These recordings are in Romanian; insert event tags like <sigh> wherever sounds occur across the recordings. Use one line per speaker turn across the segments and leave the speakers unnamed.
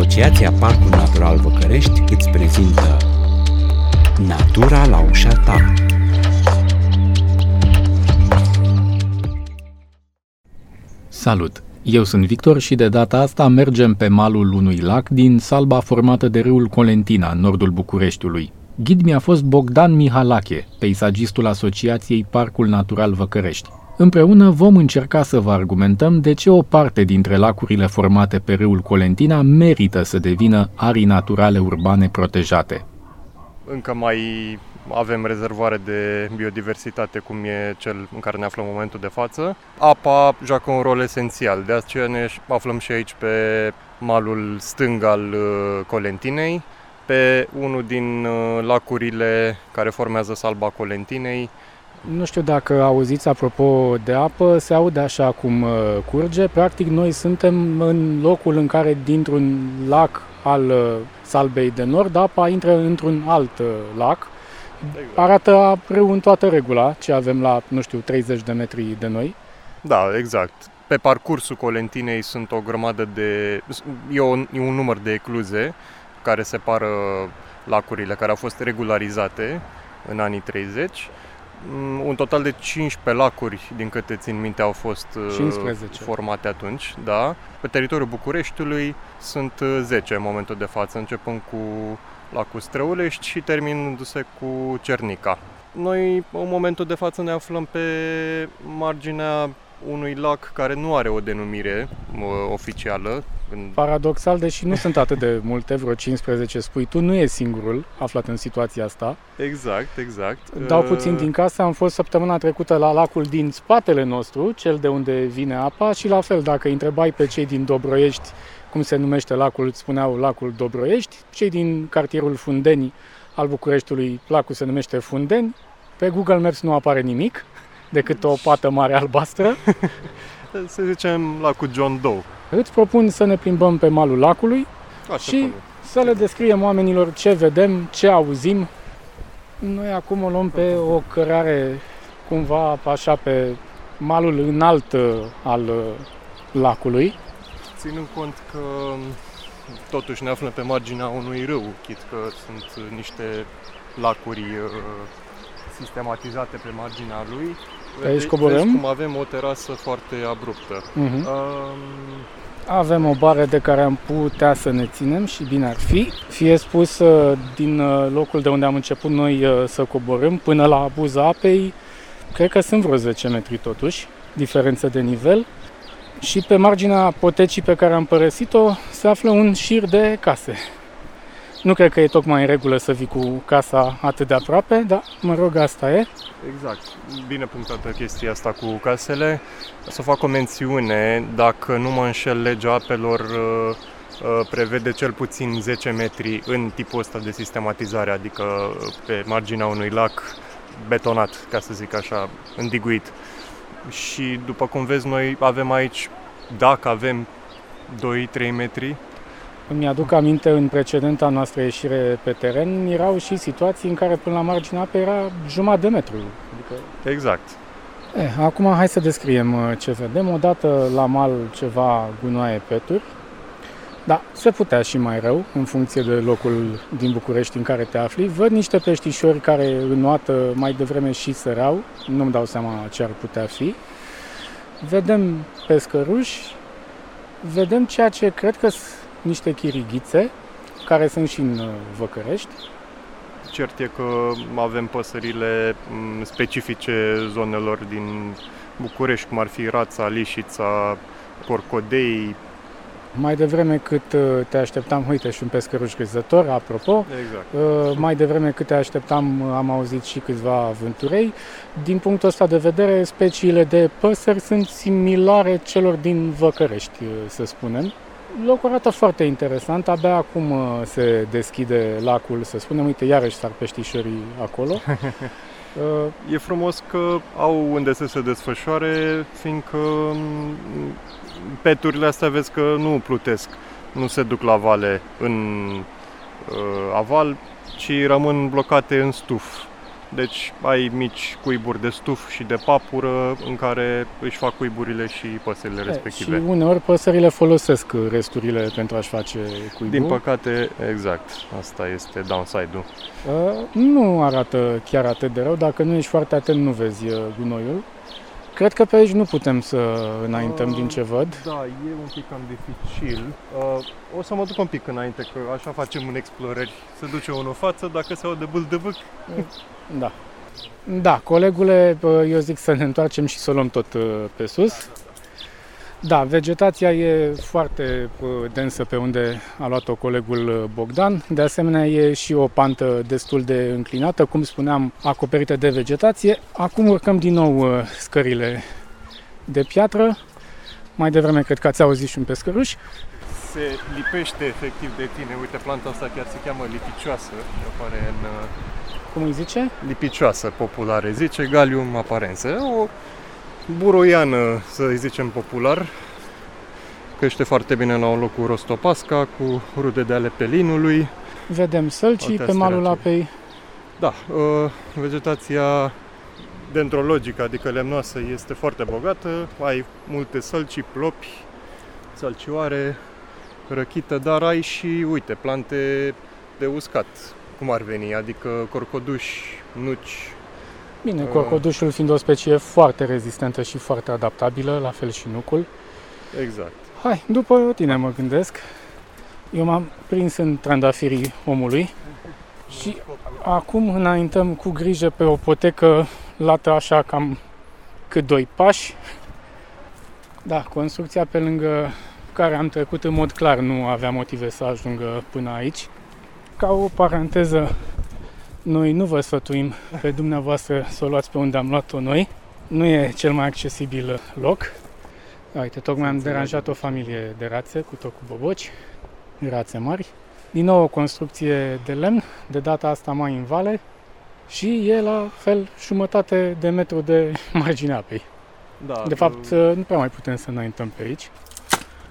Asociația Parcul Natural Văcărești îți prezintă Natura la ușa ta
Salut! Eu sunt Victor și de data asta mergem pe malul unui lac din salba formată de râul Colentina, în nordul Bucureștiului. Ghid mi-a fost Bogdan Mihalache, peisagistul Asociației Parcul Natural Văcărești. Împreună vom încerca să vă argumentăm de ce o parte dintre lacurile formate pe râul Colentina merită să devină arii naturale urbane protejate.
Încă mai avem rezervoare de biodiversitate, cum e cel în care ne aflăm în momentul de față. Apa joacă un rol esențial, de aceea ne aflăm și aici pe malul stâng al uh, Colentinei, pe unul din uh, lacurile care formează salba Colentinei,
nu știu dacă auziți, apropo de apă, se aude așa cum uh, curge. Practic, noi suntem în locul în care, dintr-un lac al uh, Salbei de Nord, apa intră într-un alt uh, lac. Arată râu în toată regula, ce avem la, nu știu, 30 de metri de noi.
Da, exact. Pe parcursul Colentinei sunt o grămadă de... e un, e un număr de ecluze care separă lacurile care au fost regularizate în anii 30 Mm, un total de 15 lacuri, din câte țin minte, au fost 15. Uh, formate atunci. Da. Pe teritoriul Bucureștiului sunt 10 uh, în momentul de față, începând cu lacul Străulești și terminându-se cu Cernica. Noi, în momentul de față, ne aflăm pe marginea unui lac care nu are o denumire uh, oficială.
Paradoxal, deși nu sunt atât de multe, vreo 15 spui tu, nu e singurul aflat în situația asta.
Exact, exact.
Dau puțin din casă, am fost săptămâna trecută la lacul din spatele nostru, cel de unde vine apa și la fel, dacă întrebai pe cei din Dobroiești cum se numește lacul, îți spuneau lacul Dobroiești, cei din cartierul Fundeni al Bucureștiului, lacul se numește Fundeni, pe Google Maps nu apare nimic, decât o pată mare albastră. <laughs>
să zicem lacul John Doe.
Îți propun să ne plimbăm pe malul lacului Așa și pune. să le descriem oamenilor ce vedem, ce auzim. Noi acum o luăm pe o cărare cumva așa pe malul înalt uh, al uh, lacului.
Ținând cont că totuși ne aflăm pe marginea unui râu, chit că sunt niște lacuri uh, sistematizate pe marginea lui,
pe aici coborăm.
cum avem o terasă foarte abruptă. Uh-huh. Um,
avem o bară de care am putea să ne ținem și bine ar fi. Fie spus uh, din uh, locul de unde am început noi uh, să coborâm până la buza apei, cred că sunt vreo 10 metri totuși, diferență de nivel. Și pe marginea potecii pe care am părăsit-o se află un șir de case. Nu cred că e tocmai în regulă să vii cu casa atât de aproape, dar mă rog, asta e.
Exact. Bine punctată chestia asta cu casele. Să fac o mențiune, dacă nu mă înșel, legea apelor uh, uh, prevede cel puțin 10 metri în tipul ăsta de sistematizare, adică pe marginea unui lac betonat, ca să zic așa, îndiguit. Și după cum vezi, noi avem aici, dacă avem 2-3 metri,
îmi aduc aminte în precedenta noastră ieșire pe teren, erau și situații în care până la marginea apei era jumătate de metru. Adică...
Exact.
Eh, acum hai să descriem uh, ce vedem. Odată la mal ceva gunoaie peturi, da, se putea și mai rău, în funcție de locul din București în care te afli. Văd niște peștișori care înoată mai devreme și săreau, nu-mi dau seama ce ar putea fi. Vedem pescăruși, vedem ceea ce cred că niște chirighițe, care sunt și în uh, Văcărești.
Cert e că avem păsările mm, specifice zonelor din București, cum ar fi rața, lișița, porcodei,
mai devreme cât uh, te așteptam, uite și un pescăruș crezător, apropo,
exact.
Uh, mai devreme cât te așteptam am auzit și câțiva vânturei. Din punctul ăsta de vedere, speciile de păsări sunt similare celor din Văcărești, să spunem. Locul arată foarte interesant, abia acum uh, se deschide lacul, să spunem, uite, iarăși sar peștișorii acolo. <laughs>
E frumos că au unde să se desfășoare, fiindcă mm, peturile astea vezi că nu plutesc, nu se duc la vale în uh, aval, ci rămân blocate în stuf. Deci ai mici cuiburi de stuf și de papură în care își fac cuiburile și păsările respective.
Și uneori păsările folosesc resturile pentru a-și face cuiburi.
Din păcate, exact. Asta este downside-ul.
Uh, nu arată chiar atât de rău. Dacă nu ești foarte atent, nu vezi uh, gunoiul. Cred că pe aici nu putem să înaintăm uh, din ce văd.
Da, e un pic cam dificil. Uh, o să mă duc un pic înainte, că așa facem în explorări. Se duce unul față, dacă se aude bâldăvâc.
Da. Da, colegule, eu zic să ne întoarcem și să o luăm tot uh, pe sus. Da, vegetația e foarte uh, densă pe unde a luat-o colegul uh, Bogdan. De asemenea, e și o pantă destul de înclinată, cum spuneam, acoperită de vegetație. Acum urcăm din nou uh, scările de piatră. Mai devreme cred că ați auzit și un pescăruș.
Se lipește efectiv de tine. Uite, planta asta chiar se cheamă lipicioasă. Apare în...
Cum îi zice?
Lipicioasă, populare. Zice Galium aparense. O buroiană, să zicem popular. Crește foarte bine la un loc cu rostopasca, cu rude de ale pelinului.
Vedem sălcii pe malul apei.
Da, uh, vegetația dendrologică, adică lemnoasă, este foarte bogată. Ai multe sălci, plopi, sălcioare, răchită, dar ai și, uite, plante de uscat, cum ar veni, adică corcoduși, nuci,
Bine, corcodușul fiind o specie foarte rezistentă și foarte adaptabilă, la fel și nucul.
Exact.
Hai, după tine mă gândesc. Eu m-am prins în trandafirii omului și acum înaintăm cu grijă pe o potecă lată așa cam cât doi pași. Da, construcția pe lângă care am trecut în mod clar nu avea motive să ajungă până aici. Ca o paranteză, noi nu vă sfătuim pe dumneavoastră să o luați pe unde am luat-o noi. Nu e cel mai accesibil loc. Uite, tocmai am deranjat o familie de rațe cu tot cu boboci, rațe mari. Din nou o construcție de lemn, de data asta mai în vale și e la fel jumătate de metru de <laughs> marginea apei. Da, de fapt, nu prea mai putem să înaintăm pe aici.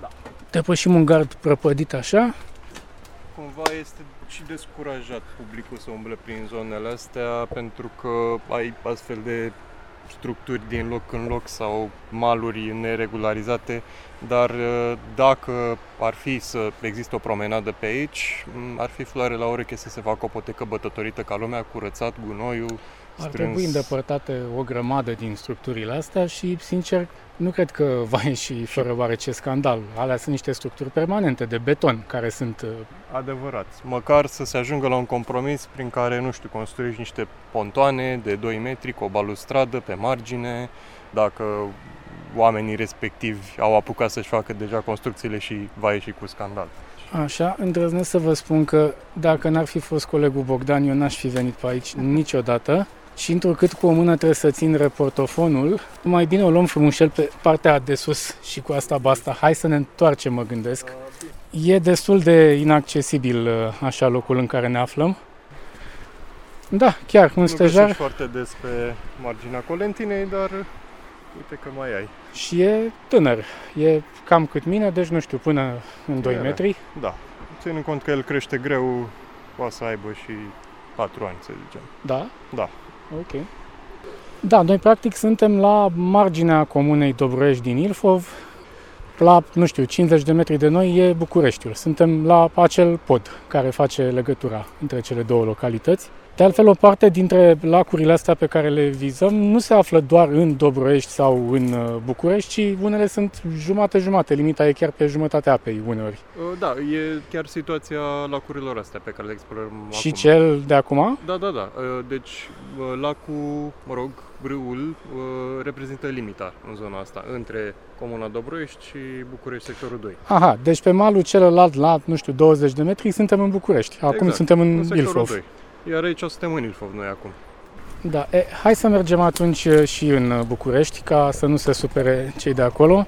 Da. Depășim un gard prăpădit așa.
Cumva este și descurajat publicul să umble prin zonele astea pentru că ai astfel de structuri din loc în loc sau maluri neregularizate, dar uh, dacă ar fi să există o promenadă pe aici, ar fi floare la ureche să se facă o potecă bătătorită ca lumea, curățat gunoiul,
Ar trebui îndepărtate o grămadă din structurile astea și, sincer, nu cred că <laughs> va ieși fără oarece scandal. Alea sunt niște structuri permanente de beton care sunt... Uh,
Adevărat. Măcar să se ajungă la un compromis prin care, nu știu, construiești niște pontoane de 2 metri cu o balustradă pe margine, dacă oamenii respectivi au apucat să-și facă deja construcțiile și va ieși cu scandal.
Așa, îndrăznesc să vă spun că dacă n-ar fi fost colegul Bogdan, eu n-aș fi venit pe aici niciodată și întrucât cu o mână trebuie să țin reportofonul, mai bine o luăm frumușel pe partea de sus și cu asta basta. Hai să ne întoarcem, mă gândesc. E destul de inaccesibil uh, așa locul în care ne aflăm. Da, chiar un stejar.
Nu foarte des pe marginea Colentinei, dar uite că mai ai.
Și e tânăr. E cam cât mine, deci nu știu, până în 2 metri.
Da. Ținând cont că el crește greu, poate să aibă și 4 ani, să zicem.
Da?
Da.
Ok. Da, noi practic suntem la marginea comunei Dobroiești din Ilfov. La, nu știu, 50 de metri de noi e Bucureștiul. Suntem la acel pod care face legătura între cele două localități. De altfel, o parte dintre lacurile astea pe care le vizăm nu se află doar în Dobroiești sau în uh, București, ci unele sunt jumate-jumate. Limita e chiar pe jumătatea apei uneori.
Uh, da, e chiar situația lacurilor astea pe care le explorăm
Și
acum.
cel de acum?
Da, da, da. Uh, deci lacul, mă rog, brâul reprezintă limita în zona asta între Comuna Dobroiești și București sectorul 2.
Aha, deci pe malul celălalt, la, nu știu, 20 de metri, suntem în București. Acum
exact,
suntem în,
în
Ilfov.
2. Iar aici suntem în Ilfov noi acum.
Da, e, hai să mergem atunci și în București, ca să nu se supere cei de acolo.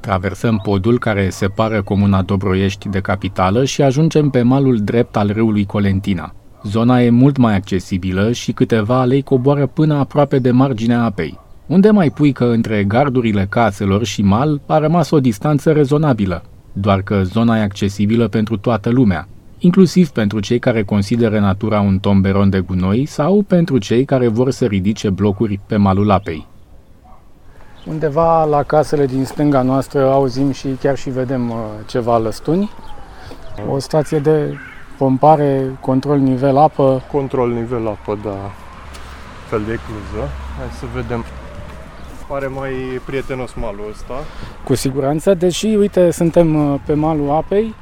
Traversăm podul care separă comuna Dobroiești de capitală și ajungem pe malul drept al râului Colentina. Zona e mult mai accesibilă și câteva alei coboară până aproape de marginea apei. Unde mai pui că între gardurile caselor și mal a rămas o distanță rezonabilă, doar că zona e accesibilă pentru toată lumea, inclusiv pentru cei care consideră natura un tomberon de gunoi sau pentru cei care vor să ridice blocuri pe malul apei.
Undeva la casele din stânga noastră auzim și chiar și vedem uh, ceva lăstuni. O stație de pompare, control nivel apă.
Control nivel apă, da. Fel de ecluză. Hai să vedem. Pare mai prietenos malul ăsta.
Cu siguranță, deși, uite, suntem uh, pe malul apei,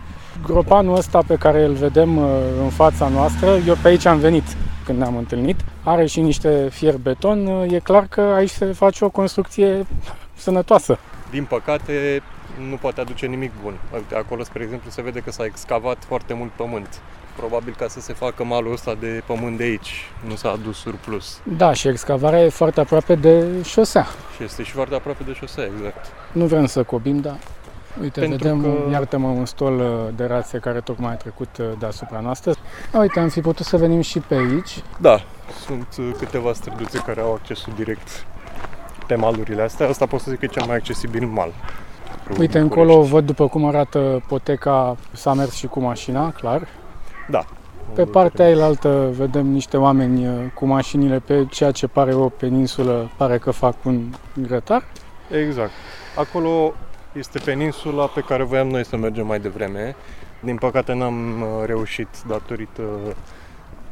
gropanul ăsta pe care îl vedem uh, în fața noastră, eu pe aici am venit când ne-am întâlnit, are și niște fier beton, e clar că aici se face o construcție sănătoasă.
Din păcate, nu poate aduce nimic bun. Uite, acolo, spre exemplu, se vede că s-a excavat foarte mult pământ. Probabil ca să se facă malul ăsta de pământ de aici, nu s-a adus surplus.
Da, și excavarea e foarte aproape de șosea.
Și este și foarte aproape de șosea, exact.
Nu vrem să cobim, dar Uite,
Pentru
vedem,
că-
iartă-mă, un stol uh, de rațe care tocmai a trecut uh, deasupra noastră. A, uite, am fi putut să venim și pe aici.
Da, sunt uh, câteva străduțe care au accesul direct pe malurile astea. Asta pot să zic că e cel mai accesibil mal. pentru
Uite,
București.
încolo văd după cum arată poteca, s-a mers și cu mașina, clar.
Da.
Pe partea ailaltă vedem niște oameni uh, cu mașinile pe ceea ce pare o peninsulă, pare că fac un grătar.
Exact. Acolo este peninsula pe care voiam noi să mergem mai devreme. Din păcate n-am uh, reușit datorită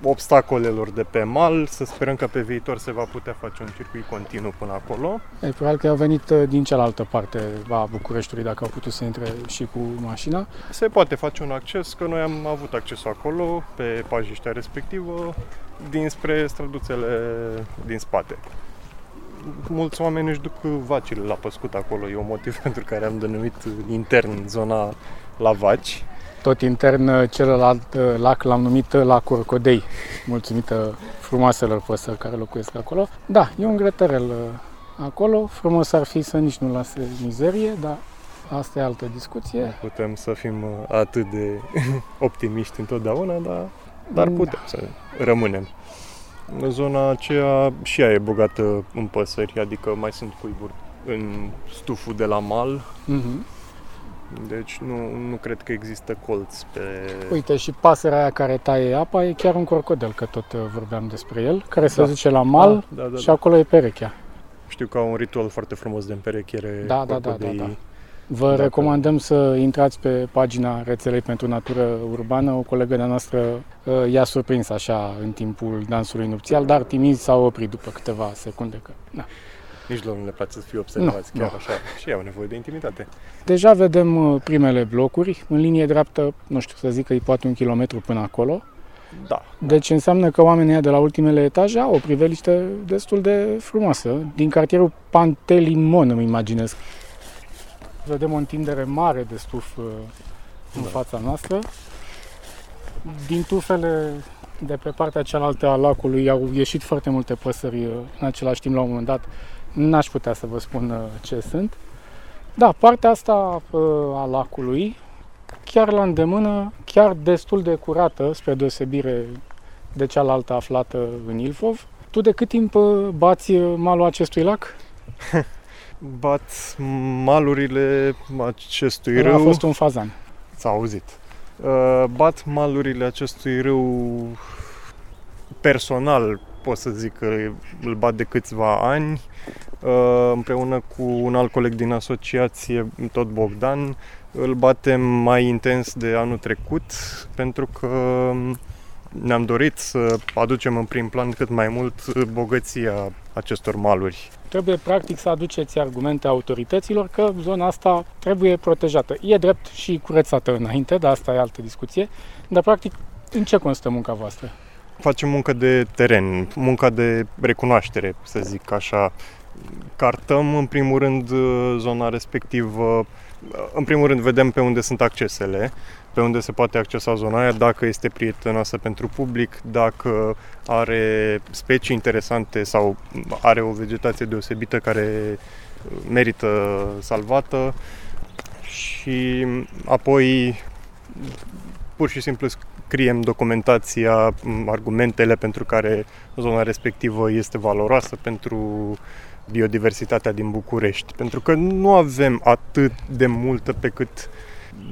obstacolelor de pe mal. Să sperăm că pe viitor se va putea face un circuit continuu până acolo.
E probabil că au venit uh, din cealaltă parte a Bucureștiului, dacă au putut să intre și cu mașina.
Se poate face un acces, că noi am avut acces acolo, pe pajiștea respectivă, dinspre străduțele din spate. Mulți oameni își duc vacile la păscut acolo, e un motiv <laughs> pentru care am denumit intern zona la vaci.
Tot intern, uh, celălalt uh, lac l-am numit uh, Lac Orcodei, mulțumită frumoaselor păsări care locuiesc acolo. Da, e un grătărel uh, acolo, frumos ar fi să nici nu lase mizerie, dar asta e altă discuție.
Putem să fim uh, atât de <laughs> optimiști întotdeauna, dar, dar
Da.
putem să rămânem. Zona aceea și ea e bogată în păsări, adică mai sunt cuiburi în stuful de la mal,
Mhm.
deci nu, nu cred că există colț pe...
Uite, și pasărea aia care taie apa e chiar un crocodil, că tot uh, vorbeam despre el, care se
Da.
duce la mal
da, da,
și
da.
acolo e perechea.
Știu că au un ritual foarte frumos de împerechere
Da, da, da, da,
crocodilii.
da. Vă
Dacă-
recomandăm să intrați pe pagina rețelei pentru natură urbană. O colegă de-a noastră uh, i-a surprins așa în timpul dansului nupțial, dar timid s-au oprit după câteva secunde. Că, na.
Nici lor nu le place să fie observați,
Nu,
chiar
nu.
așa. Și ei au nevoie de intimitate.
Deja vedem uh, primele blocuri, în linie dreaptă, nu știu să zic că e poate un kilometru până acolo.
Da.
Deci înseamnă că oamenii ăia de la ultimele etaje au o priveliște destul de frumoasă. Din cartierul Pantelimon îmi imaginez. Vedem o întindere mare de stuf uh, în
Da.
fața noastră. Din tufele de pe partea cealaltă a lacului au ieșit foarte multe păsări uh, în același timp la un moment dat. N-aș putea să vă spun uh, ce sunt. Da, partea asta uh, a lacului, chiar la îndemână, chiar destul de curată, spre deosebire de cealaltă aflată în Ilfov. Tu de cât timp uh, bați uh, malul acestui lac? <laughs>
Bat malurile acestui
A
râu...
fost un fazan.
S-a auzit. Uh, bat malurile acestui râu personal, pot să zic că îl bat de câțiva ani, uh, împreună cu un alt coleg din asociație, tot Bogdan, îl batem mai intens de anul trecut, pentru că ne-am dorit să aducem în prim plan cât mai mult bogăția acestor maluri.
Trebuie practic să aduceți argumente autorităților că zona asta trebuie protejată. E drept și curățată înainte, dar asta e altă discuție. Dar practic, în ce constă munca voastră?
facem muncă de teren, munca de recunoaștere, să zic așa. Cartăm în primul rând zona respectivă, în primul rând vedem pe unde sunt accesele, pe unde se poate accesa zona aia, dacă este prietenoasă pentru public, dacă are specii interesante sau are o vegetație deosebită care merită salvată și apoi pur și simplu scriem documentația, argumentele pentru care zona respectivă este valoroasă pentru biodiversitatea din București. Pentru că nu avem atât de multă pe cât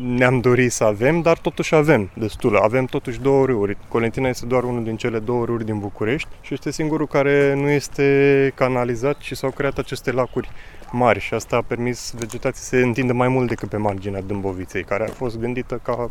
ne-am dorit să avem, dar totuși avem destul. Avem totuși două râuri. Colentina este doar unul din cele două râuri din București și este singurul care nu este canalizat și s-au creat aceste lacuri mari și asta a permis vegetației să se întindă mai mult decât pe marginea Dâmboviței, care a fost gândită ca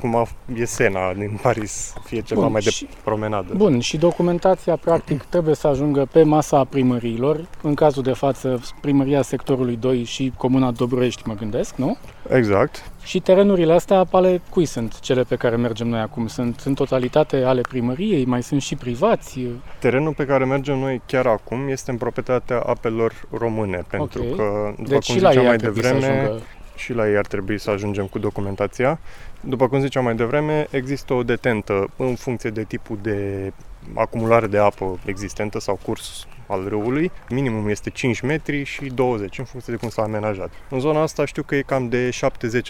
cum e Sena din Paris, fie ceva Bun, mai de promenadă.
Bun, și documentația practic trebuie să ajungă pe masa primăriilor, în cazul de față primăria sectorului 2 și comuna Dobroiești, mă gândesc, nu?
Exact.
Și terenurile astea ale cui sunt cele pe care mergem noi acum? Sunt în totalitate ale primăriei, mai sunt și privați?
Terenul pe care mergem noi chiar acum este în proprietatea apelor române, pentru okay. că, după
deci
cum ziceam mai devreme, și la ei ar trebui să ajungem cu documentația. După cum ziceam mai devreme, există o detentă în funcție de tipul de acumulare de apă existentă sau curs al râului. Minimum este 5 metri și 20 în funcție de cum s-a amenajat. În zona asta știu că e cam de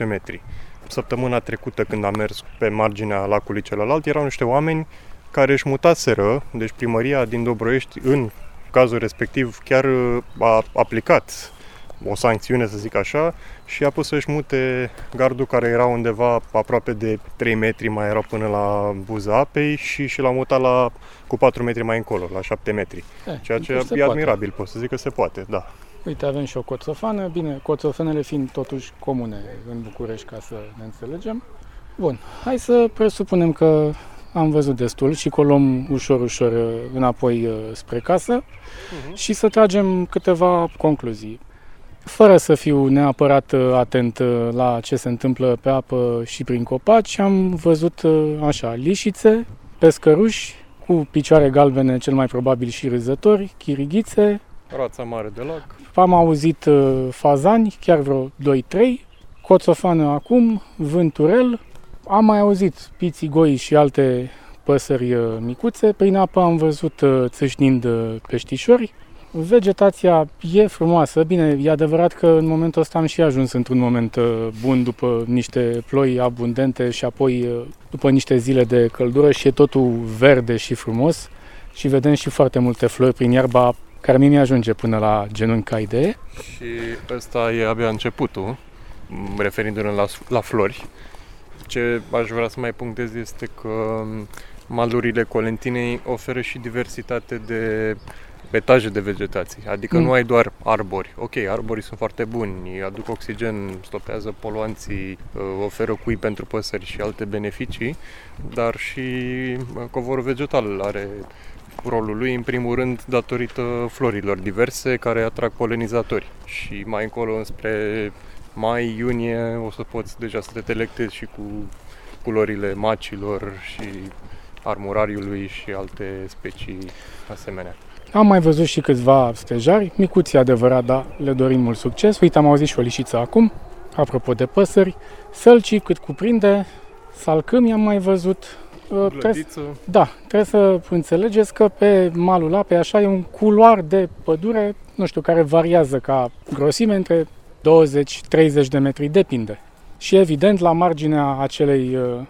7-10 metri. Săptămâna trecută când am mers pe marginea lacului celălalt erau niște oameni care își mutaseră, deci primăria din Dobroiești în cazul respectiv chiar a aplicat o sancțiune, să zic așa, și a pus să-și mute gardul care era undeva aproape de 3 metri, mai era până la buza apei și, și l-a mutat la, cu 4 metri mai încolo, la 7 metri. E, eh, Ceea ce e poate. admirabil, pot să zic că se poate, da.
Uite, avem și o coțofană, bine, coțofanele fiind totuși comune în București, ca să ne înțelegem. Bun, hai să presupunem că am văzut destul și că o luăm ușor, ușor uh, înapoi uh, spre casă uh-huh. și să tragem câteva concluzii fără să fiu neapărat uh, atent uh, la ce se întâmplă pe apă și prin copaci, am văzut uh, așa lișițe, pescăruși cu picioare galbene, cel mai probabil și râzători, chirighițe.
Rața mare de lac.
Am auzit fazani, chiar vreo 2-3, coțofană acum, vânturel. Am mai auzit piții goi și alte păsări micuțe. Prin apă am văzut țâșnind peștișori. Vegetația e frumoasă, bine, e adevărat că în momentul ăsta am și ajuns într-un moment uh, bun după niște ploi abundente și apoi uh, după niște zile de căldură și e totul verde și frumos și vedem și foarte multe flori prin iarba care mie mi-ajunge până la genunchi ca idee.
Și ăsta e abia începutul, referindu-ne la, la flori. Ce aș vrea să mai punctez este că malurile Colentinei oferă și diversitate de etaje de vegetație, adică mm. nu ai doar arbori. Ok, arborii sunt foarte buni, aduc oxigen, stopează poluanții, uh, oferă cui pentru păsări și alte beneficii, dar și uh, covorul vegetal are rolul lui, în primul rând, datorită florilor diverse care atrag polenizatori. Și mai încolo, înspre mai, iunie, o să poți deja să te delectezi și cu culorile macilor și armurariului și alte specii asemenea.
Am mai văzut și câțiva stejari, micuți adevărat, dar le dorim mult succes. Uite, am auzit și o lișiță acum, apropo de păsări. Sălcii cât cuprinde, salcâmi am mai văzut.
Uh, trebuie,
da, trebuie să înțelegeți că pe malul apei așa e un culoar de pădure, nu știu, care variază ca grosime între 20-30 de metri, depinde. Și evident, la marginea acelei uh,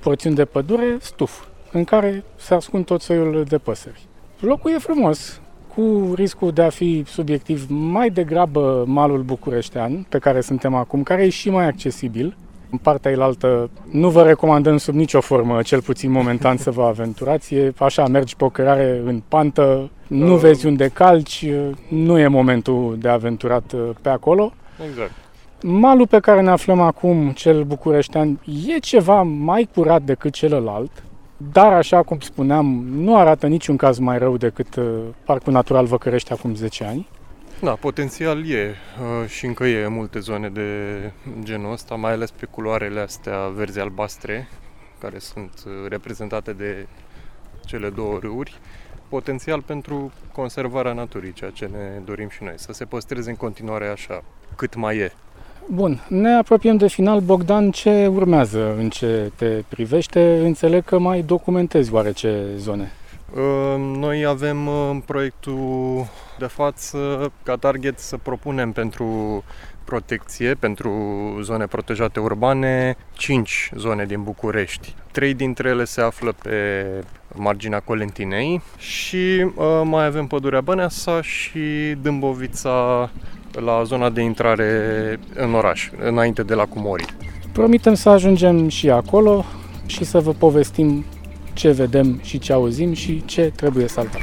porțiuni de pădure, stuf, în care se ascund tot soiul de păsări. Locul e frumos, cu riscul de a fi subiectiv mai degrabă malul bucureștean, pe care suntem acum, care e și mai accesibil. În partea elaltă nu vă recomandăm sub nicio formă, cel puțin momentan, să vă aventurați. E așa, mergi pe o cărare în pantă, nu da. vezi unde calci, nu e momentul de aventurat uh, pe acolo.
Exact.
Malul pe care ne aflăm acum, cel bucureștean, e ceva mai curat decât celălalt. Dar, așa cum spuneam, nu arată niciun caz mai rău decât uh, Parcul Natural Văcărești acum 10 ani.
Da, potențial e uh, și încă e în multe zone de genul ăsta, mai ales pe culoarele astea verzi-albastre, care sunt uh, reprezentate de cele două râuri, potențial pentru conservarea naturii, ceea ce ne dorim și noi, să se păstreze în continuare așa, cât mai e.
Bun, ne apropiem de final. Bogdan, ce urmează în ce te privește? Înțeleg că mai documentezi oarece zone.
Noi avem în proiectul de față ca target să propunem pentru protecție, pentru zone protejate urbane, 5 zone din București. Trei dintre ele se află pe marginea Colentinei și uh, mai avem pădurea Băneasa și Dâmbovița la zona de intrare în oraș, înainte de la Cumori.
Promitem să ajungem și acolo și să vă povestim ce vedem și ce auzim și ce trebuie salvat.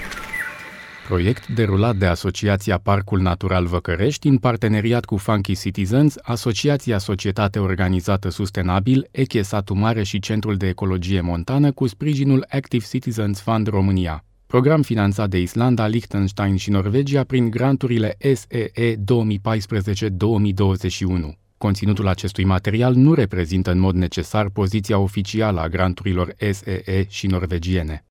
Proiect derulat de Asociația Parcul Natural Văcărești în parteneriat cu Funky Citizens, Asociația Societate Organizată Sustenabil, Eche Satu Mare și Centrul de Ecologie Montană cu sprijinul Active Citizens Fund România. Program finanțat de Islanda, Liechtenstein și Norvegia prin granturile SEE 2014-2021. Conținutul acestui material nu reprezintă în mod necesar poziția oficială a granturilor SEE și norvegiene.